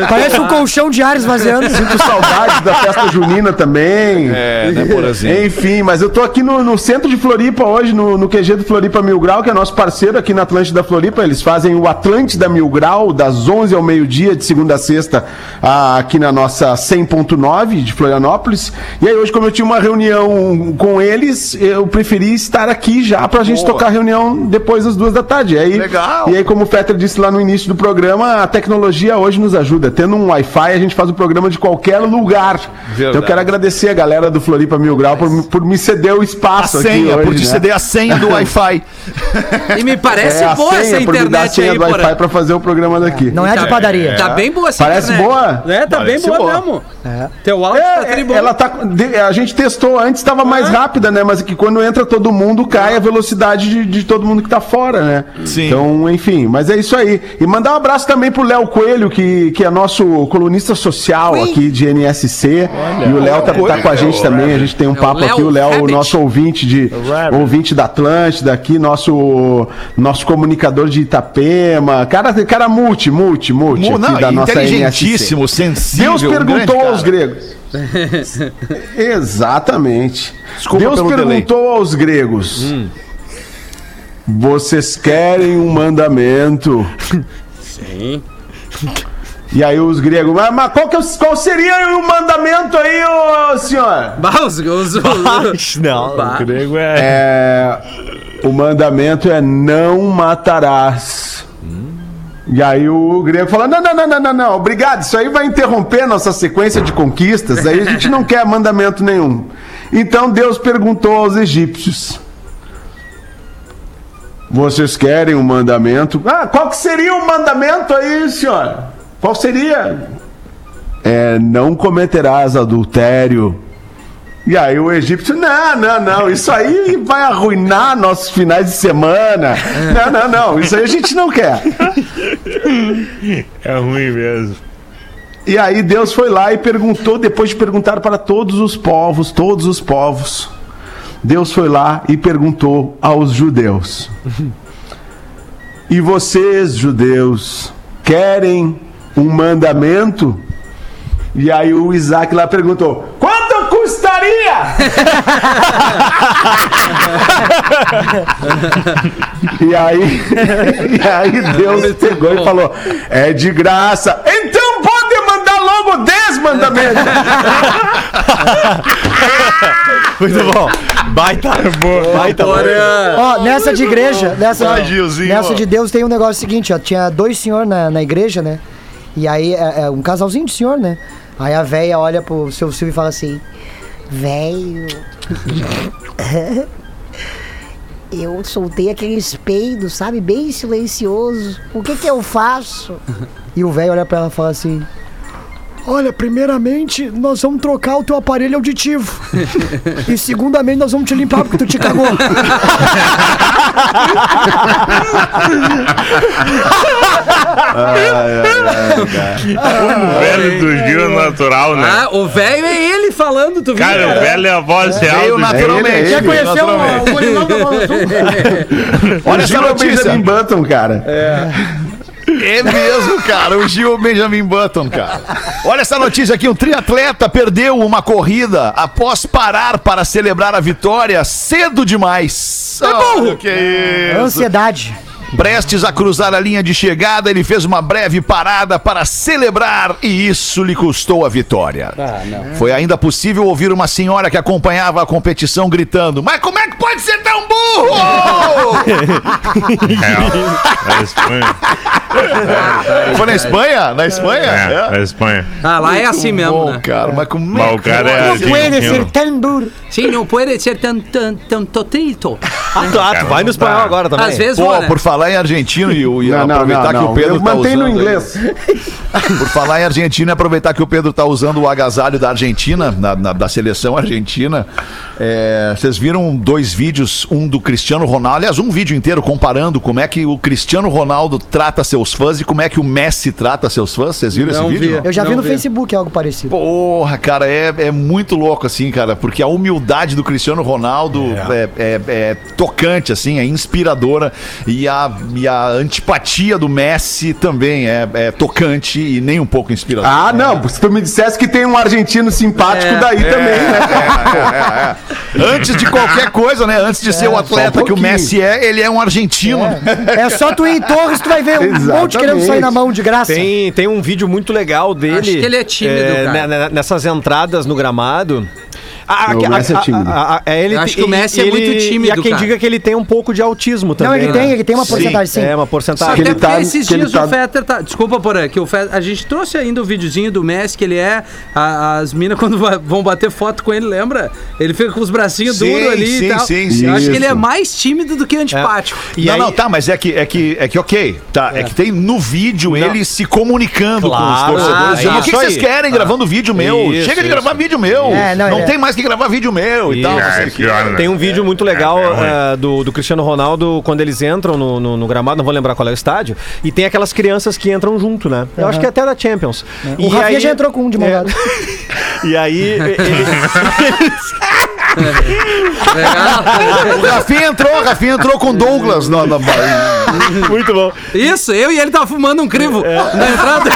Parece um colchão de ar esvaziando. sinto saudades da festa junina também. É, né, Porazinho? Enfim, mas eu tô aqui no, no centro de Floripa hoje, no, no QG do Floripa Mil Grau, que é nosso parceiro aqui na Atlântida Floripa. Eles fazem o Atlântida Mil Grau, das 11 ao meio-dia, de segunda a sexta, ah, aqui na nossa 100.9 de Florianópolis. E aí hoje, como eu tinha uma reunião com eles, eu preferi estar aqui já pra gente tocar a reunião depois das duas da tarde. E aí, Legal. E aí, como o Fetter disse lá no início do programa, a tecnologia hoje nos ajuda. Tendo um Wi-Fi, a gente faz o programa de qualquer lugar. Então eu quero agradecer a galera do Floripa Mil Grau por, por me ceder o A espaço aqui senha, hoje, por te né? ceder a senha do Wi-Fi. E me parece É, a boa essa senha, por me dar a internet senha aí, do Wi-Fi pra fazer o programa daqui. Não é de padaria. Tá bem boa essa Parece internet. boa? É, tá Parece bem boa, boa. mesmo. Teu áudio tá É, tri bom. ela tá. Gente testou antes, estava mais rápida, né? Mas é que quando entra todo mundo, cai a velocidade de, de todo mundo que tá fora, né? Sim. Então, enfim, mas é isso aí. E mandar um abraço também pro Léo Coelho, que, que é nosso colunista social aqui de NSC. e o Léo tá, tá com a gente também. A gente tem um É o papo Léo aqui. O Léo, o Rabbit. nosso ouvinte de ouvinte da Atlântida aqui, nosso, nosso comunicador de Itapema. Cara, cara multi, multi, multi. Mu- aqui Não, da nossa NSC. inteligentíssimo, sensível. Deus um perguntou grande aos gregos. Exatamente. Desculpa Deus pelo perguntou aos gregos: Vocês querem um mandamento? Sim. E aí os gregos, mas, mas qual, que, é qual seria o mandamento aí, ô senhor? Bah, os, os, os, Não. Bah. O grego é. É, o mandamento é não matarás. E aí o grego fala: não, não, não, não, não, não, obrigado, isso aí vai interromper nossa sequência de conquistas, aí a gente não quer mandamento nenhum. Então Deus perguntou aos egípcios: Vocês querem um mandamento? Ah, qual que seria o mandamento aí, senhor? Qual seria? É, não cometerás adultério. E aí o egípcio, não, não, não, isso aí vai arruinar nossos finais de semana. Não, não, não, isso aí a gente não quer. É ruim mesmo. E aí Deus foi lá e perguntou, depois de perguntar para todos os povos, todos os povos, Deus foi lá e perguntou aos judeus: E vocês, judeus, querem um mandamento? E aí o Isaac lá perguntou: Quanto custaria? e aí, e aí Deus pegou e falou: É de graça. Então pode mandar logo 10 mandamento. Muito bom. Baita. Baita. Ó, nessa de igreja, nessa, Gilzinho, nessa de Deus tem um negócio seguinte, ó. Tinha dois senhores na, na igreja, né? E aí, é, é um casalzinho de senhor, né? Aí a véia olha pro seu Silvio e fala assim: Velho. Eu soltei aqueles peidos, sabe? Bem silencioso. O que que eu faço? E o velho olha pra ela e fala assim: Olha, primeiramente, nós vamos trocar o teu aparelho auditivo. e segundamente, nós vamos te limpar porque tu te cagou. O velho do Gil natural, né? Ah, o velho é ele falando, tu viu? Cara, o velho é a voz real Veio do naturalmente. ele, Quer conhecer o, naturalmente. o? Olha essa é notícia. Benjamin Button, cara. É mesmo, cara. O Gil Benjamin Button, cara. Olha essa notícia aqui. Um triatleta perdeu uma corrida após parar para celebrar a vitória cedo demais. Olha que isso. Ansiedade. Prestes a cruzar a linha de chegada, ele fez uma breve parada para celebrar e isso lhe custou a vitória. Foi ainda possível ouvir uma senhora que acompanhava a competição gritando: Mas como é que pode ser tão burro? Na Espanha. Foi na Espanha? Na Espanha? É, na Espanha. Ah, lá é assim mesmo, Bom, né? cara, mas como Mas é o cara é Não pode ser tão duro. Sim, não pode ser tão, tão, tão totrito. Ah, ah, tu vai no espanhol agora também. Às vezes Pô, vou, né? por falar em argentino e, e Não, não, aproveitar não, que o não. Pedro Eu tá usando. no inglês. Por falar em argentino e aproveitar que o Pedro tá usando o agasalho da Argentina, na- na- da seleção argentina. É, vocês viram dois vídeos, um do Cristiano Ronaldo, aliás, um vídeo inteiro comparando como é que o Cristiano Ronaldo trata seus fãs e como é que o Messi trata seus fãs. Vocês viram Não esse vídeo? vi. Eu já vi Não no vi. Facebook algo parecido. Porra, cara, é, é muito louco, assim, cara, porque a humildade do Cristiano Ronaldo é, é- é tocante, assim, é inspiradora. E a, e a antipatia do Messi também é, é tocante e nem um pouco inspiradora. Ah, não. Se tu me dissesse que tem um argentino simpático, É. daí também, né? É, é, é. Antes de qualquer coisa, né? Antes de ser o atleta um que o. Messi é, ele é um argentino. É só tu ir em Torres, tu vai ver um monte Exatamente. querendo sair na mão de graça. Tem, tem um vídeo muito legal dele. Acho que ele é tímido, é, cara. ne- ne- Nessas entradas no gramado. A- Não, a- o Messi é tímido. a- é, ele acho tem- que o Messi é muito tímido, E há quem cara. diga que ele tem um pouco de autismo também. Não, ele né? tem, ele tem uma porcentagem sim. É, uma Só porcentagem. Que até ele porque tá- esses que dias tá- o Fetter tá. Desculpa, Porã, que o Fetter, a gente trouxe ainda o videozinho do Messi, que ele é. a- as minas, quando vão bater foto com ele, lembra? Ele fica com os bracinhos Sim, duros ali sim, e tal. sim, sim. Eu acho que ele é mais tímido do que antipático. E não, aí- não, tá, mas é que, é que, é que ok, tá, é, que tem no vídeo ele se comunicando Claro, com os torcedores. ah, o que, que vocês querem gravando vídeo meu? Chega de gravar vídeo meu. É, não, não é. tem que gravar vídeo meu e tal. não sei É, pior, né? Tem um vídeo muito legal É, é eh, do, do Cristiano Ronaldo quando eles entram no, no- no gramado, não vou lembrar qual é o estádio, e tem aquelas crianças que entram junto, né? Eu acho que até da Champions. O Rafinha já entrou com um de mão É. E aí, ele- O Rafinha entrou, o Rafinha entrou com o Douglas na, na- muito bom. Isso, eu e ele tava fumando um crivo na entrada.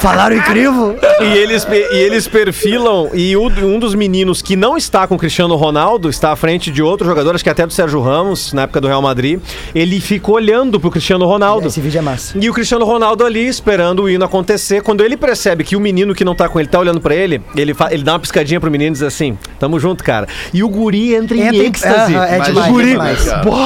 Falaram incrível. E eles, e eles perfilam, e o- um dos meninos que não está com o Cristiano Ronaldo, está à frente de outro jogador, acho que até do Sérgio Ramos, na época do Real Madrid, ele ficou olhando pro Cristiano Ronaldo. Esse vídeo é massa. E o Cristiano Ronaldo ali esperando o hino acontecer. Quando ele percebe que o menino que não tá com ele tá olhando pra ele, ele, ele dá uma piscadinha pro menino e diz assim: Tamo junto, cara. E o guri entra em Entra em- êxtase. É Mas demais, o guri, é demais. Pô,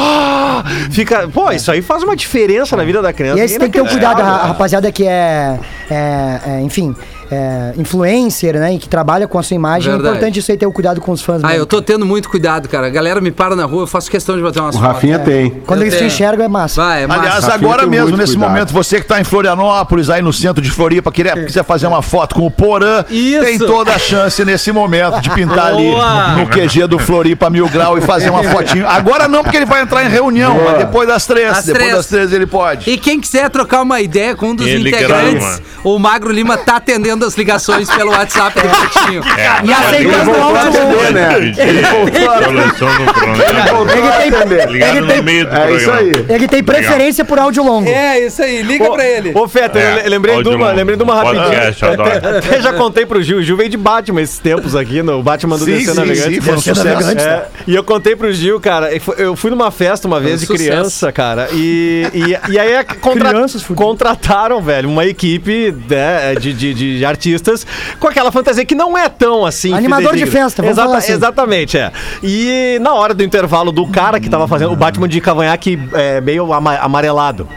fica, pô, isso aí faz uma diferença na vida da criança. E esse tem que ter um cuidado, a rapaziada que é, é, é, enfim, é, influencer, né? E que trabalha com a sua imagem. Verdade. É importante isso aí ter o cuidado com os fãs. Ah, mesmo. eu tô tendo muito cuidado, cara. A galera me para na rua, eu faço questão de bater umas O Rafinha tem. Quando Eu eles te tenho. enxergam é massa. Vai, é massa. Aliás, Rafinha agora mesmo, nesse cuidado. momento, você que tá em Florianópolis, aí no centro de Floripa, queria, quiser fazer uma foto com o Porã, Isso. tem toda a chance nesse momento de pintar ali no QG do Floripa Mil Grau e fazer uma fotinho. Agora não, porque ele vai entrar em reunião, mas depois das três. Às depois três. das três ele pode. E quem quiser trocar uma ideia com um dos Ele integrantes, grava. o Magro Lima tá atendendo as ligações pelo WhatsApp do Pretinho. É, E aceitando o áudio longo. né? Ele no problema. Ele tem, ele no tem, meio do É programa. isso aí. ele tem preferência por áudio longo. É, isso aí, liga Ô, pra ele. Ô, É, eu le- lembrei, de uma, longo. lembrei de uma rapidinho. Até, até já contei pro Gil. O Gil veio de Batman esses tempos aqui, no Batman do Sim, DC Navegante. sim, É. é. E eu contei pro Gil, cara, eu fui numa festa uma vez de criança, cara, e, e, aí é contrataram, velho, uma equipe né, de, de, artistas com aquela fantasia que não é tão assim. Animador de festa, vamos Exata- falar assim. Exatamente, é. E na hora do intervalo do cara que tava fazendo o Batman de cavanhaque é, meio ama- amarelado.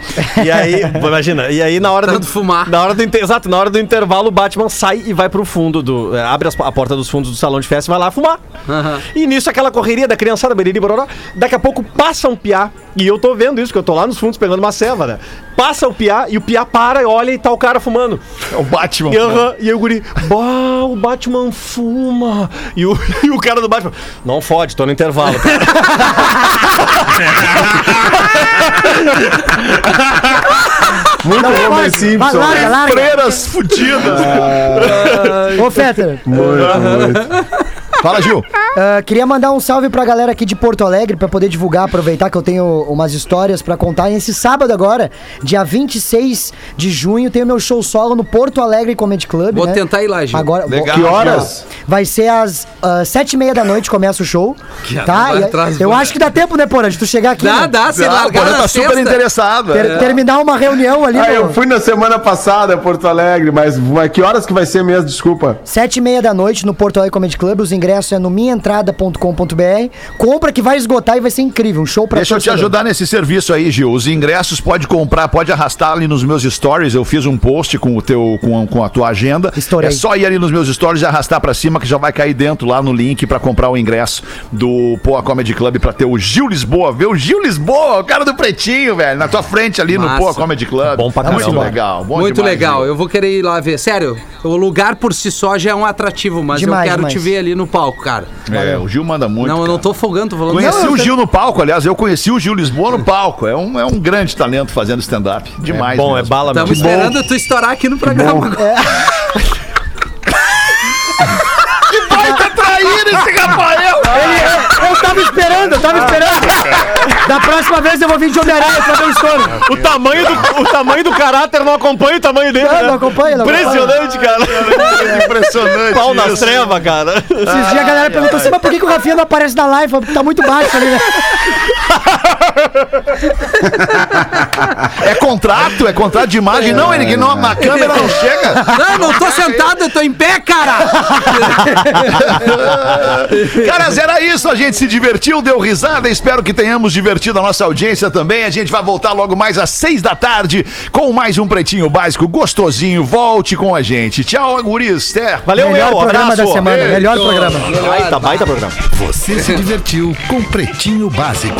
E aí, imagina, e aí na hora Tanto fumar. Na hora do exato, na hora do intervalo o Batman sai e vai pro fundo do é, abre as- a porta dos fundos do salão de festa e vai lá fumar. E nisso aquela correria da criançada, beriri, bororó, daqui a pouco passa um piá e eu tô vendo isso, que eu tô lá nos fundos pegando uma ceva, né? Passa o piá e o piá para, olha e tá o cara fumando. É o Batman. E, aham, e aí o guri, bah, o Batman fuma. E o, e o cara do Batman, não fode, tô no intervalo, cara. Muito Não. Simpson. Vai, larga, larga. Freiras fudidas. Ô, Fetter, Muito, muito. Fala, Gil. ah, queria mandar um salve pra galera aqui de Porto Alegre pra poder divulgar, aproveitar que eu tenho umas histórias pra contar. E esse sábado agora, dia 26 de junho, tem o meu show solo no Porto Alegre Comedy Club. Vou né? tentar ir lá, Gil. Agora, Legal. Que horas? Vai ser às ah, sete e meia da noite começa o show. Que tá? E- atrás, eu Porã. acho que dá tempo, né, Porã, de tu chegar aqui. Dá, né? dá, você Ah, o Porã tá super sexta. interessado. Ter- Terminar uma reunião ali. Ah, no- eu fui na semana passada a Porto Alegre, mas mas que horas que vai ser mesmo? Desculpa. Sete e meia da noite no Porto Alegre Comedy Club. Os ingressos é no minhaentrada.com.br. Compra que vai esgotar e vai ser incrível. Um show pra Deixa eu te ajudar nesse serviço aí, Gil. Os ingressos pode comprar, pode arrastar ali nos meus stories. Eu fiz um post com o teu, com, com a tua agenda. Estourei. É só ir ali nos meus stories e arrastar pra cima que já vai cair dentro lá no link pra comprar o ingresso do Poa Comedy Club pra ter o Gil Lisboa. Ver o Gil Lisboa, o cara do pretinho, velho, na tua frente ali no Massa. Poa Comedy Club. Bom pra Muito caramba. legal. bom Muito demais, legal, Gil. eu vou querer ir lá ver. Sério, o lugar por si só já é um atrativo, mas Demais, eu quero demais. te ver ali no palco, cara. É, o Gil manda muito. não, eu cara. não tô folgando, tô falando Conheci Não, o eu- Gil no palco, aliás, eu conheci o Gil Lisboa no palco. É um, é um grande talento fazendo stand-up. Demais. Bom, é mesmo. bala Estamos mesmo. esperando tu estourar aqui no programa. agora. Baita traíra esse Rafael! Ele- eu tava esperando, eu tava esperando. Da próxima vez eu vou vir de Homem-Aranha pra ver o estouro. O tamanho, do, o tamanho do caráter não acompanha o tamanho dele. Não, né? não acompanha, não Impressionante, cara. Impressionante. Pau nas isso. trevas, cara. Esses dias a galera perguntou assim, mas por que, que o Rafinha não aparece na live? Tá muito baixo ali, né? É contrato? É contrato de imagem? Não, ele não, na câmera não chega. Não, não tô sentado, eu tô em pé, cara! Caras, era isso. A gente se divertiu, deu risada. Espero que tenhamos divertido a nossa audiência também. A gente vai voltar logo mais às seis da tarde com mais um Pretinho Básico gostosinho. Volte com a gente. Tchau, guris. Valeu, Melhor meu. programa Abraço. da semana, melhor programa. Baita, baita programa. Você se divertiu com Pretinho Básico.